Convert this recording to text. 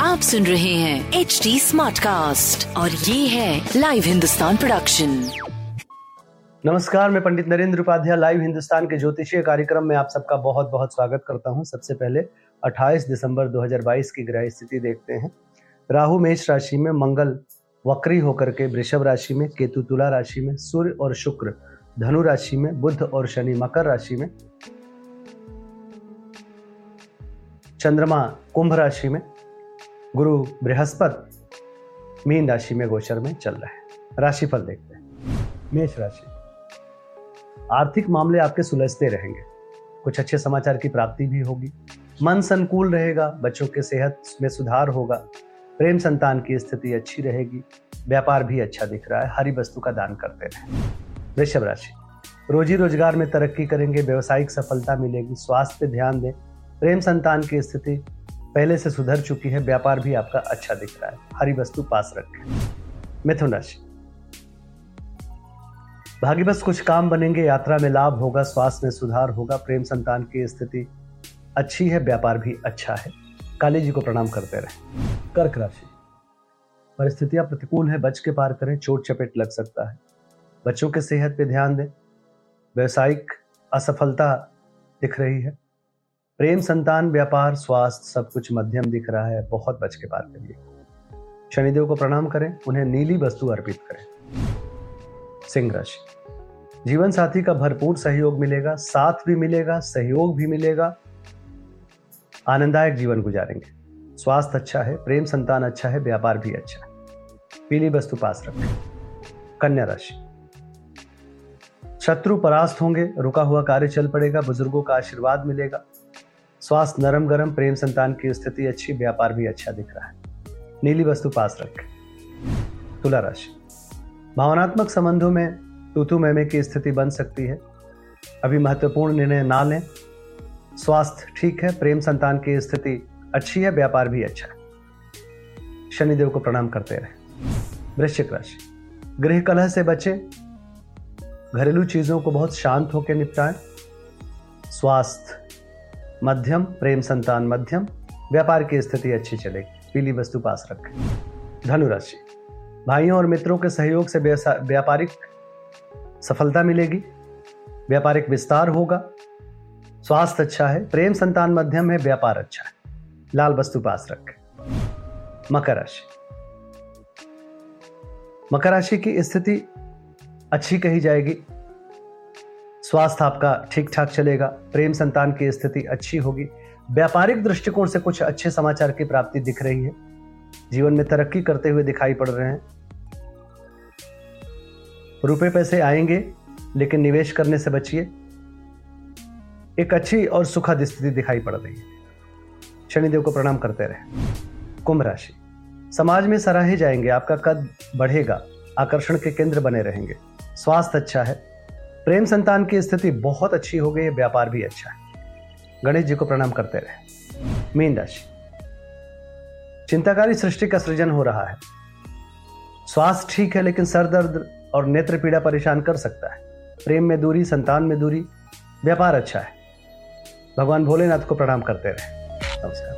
आप सुन रहे हैं एच डी स्मार्ट कास्ट और ये है लाइव हिंदुस्तान प्रोडक्शन नमस्कार, मैं पंडित नरेंद्र उपाध्याय लाइव हिंदुस्तान के ज्योतिषीय कार्यक्रम में आप सबका बहुत बहुत स्वागत करता हूँ। सबसे पहले 28 दिसंबर 2022 की ग्रह स्थिति देखते हैं। राहु मेष राशि में मंगल वक्री होकर के, वृषभ राशि में, केतु तुला राशि में, सूर्य और शुक्र धनु राशि में, बुध और शनि मकर राशि में, चंद्रमा कुंभ राशि में, गुरु बृहस्पति मीन राशि में गोचर में चल रहे हैं। राशिफल देखते हैं। मेष राशि। आर्थिक मामले आपके सुलझते रहेंगे। कुछ अच्छे समाचार की प्राप्ति भी होगी। मन संकुल रहेगा, बच्चों के सेहत में सुधार होगा। प्रेम संतान की स्थिति अच्छी रहेगी। व्यापार भी अच्छा दिख रहा है। हरी वस्तु का दान करते रहें। वृषभ राशि। रोजी रोज़गार में तरक्की करेंगे, व्यवसायिक सफलता मिलेगी, स्वास्थ्य पे ध्यान दें। प्रेम संतान की स्थिति पहले से सुधर चुकी है, व्यापार भी आपका अच्छा दिख रहा है। हरी वस्तु पास रखें। मिथुन राशि। भाग्य बस कुछ काम बनेंगे, यात्रा में लाभ होगा, स्वास्थ्य में सुधार होगा, प्रेम संतान की स्थिति अच्छी है, व्यापार भी अच्छा है। काली जी को प्रणाम करते रहे। कर्क राशि। परिस्थितियाँ प्रतिकूल है, बच के पार करें, चोट चपेट लग सकता है। बच्चों के सेहत पे ध्यान दें। व्यवसायिक असफलता दिख रही है। प्रेम, संतान, व्यापार, स्वास्थ्य सब कुछ मध्यम दिख रहा है। बहुत बच के पार करिए। शनिदेव को प्रणाम करें। उन्हें नीली वस्तु अर्पित करें। सिंह राशि। जीवन साथी का भरपूर सहयोग मिलेगा। साथ भी मिलेगा, सहयोग भी मिलेगा। आनंददायक जीवन गुजारेंगे। स्वास्थ्य अच्छा है, प्रेम, संतान अच्छा है, व्यापार भी अच्छा है। पीली वस्तु पास रखें। कन्या राशि। शत्रु परास्त होंगे, रुका हुआ कार्य चल पड़ेगा, बुज़ुर्गों का आशीर्वाद मिलेगा। स्वास्थ्य नरम गरम, प्रेम संतान की स्थिति अच्छी, व्यापार भी अच्छा दिख रहा है। नीली वस्तु पास रखें। तुला राशि। भावनात्मक संबंधों में तूतू मैमे की स्थिति बन सकती है। अभी महत्वपूर्ण निर्णय ना लें। स्वास्थ्य ठीक है, प्रेम संतान की स्थिति अच्छी है, व्यापार भी अच्छा है। शनिदेव को प्रणाम करते रहे। वृश्चिक राशि। गृह कलह से बचे घरेलू चीज़ों को बहुत शांत होकर निपटाएँ। स्वास्थ्य, मध्यम, प्रेम संतान मध्यम, व्यापार की स्थिति अच्छी चलेगी पीली वस्तु पास रखें। धनुराशि, भाइयों और मित्रों के सहयोग से व्यापारिक सफलता मिलेगी, व्यापारिक विस्तार होगा। स्वास्थ्य अच्छा है, प्रेम संतान मध्यम है, व्यापार अच्छा है। लाल वस्तु पास रखें। मकर राशि मकर राशि की स्थिति अच्छी कही जाएगी। स्वास्थ्य आपका ठीक ठाक चलेगा। प्रेम संतान की स्थिति अच्छी होगी। व्यापारिक दृष्टिकोण से कुछ अच्छे समाचार की प्राप्ति दिख रही है। जीवन में तरक्की करते हुए दिखाई पड़ रहे हैं। रुपए पैसे आएँगे, लेकिन निवेश करने से बचिए। एक अच्छी और सुखद स्थिति दिखाई पड़ रही है। शनिदेव को प्रणाम करते रहे। कुंभ राशि। समाज में सराहे जाएँगे, आपका कद बढ़ेगा। आकर्षण के केंद्र बने रहेंगे। स्वास्थ्य अच्छा है। प्रेम संतान की स्थिति बहुत अच्छी हो गई है व्यापार भी अच्छा है। गणेश जी को प्रणाम करते रहे। मीन राशि। चिंताकारी सृष्टि का सृजन हो रहा है। स्वास्थ्य ठीक है, लेकिन सर दर्द और नेत्र पीड़ा परेशान कर सकता है। प्रेम में दूरी, संतान में दूरी, व्यापार अच्छा है। भगवान भोलेनाथ को प्रणाम करते रहे। नमस्कार।